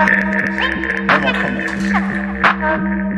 Come on, come on.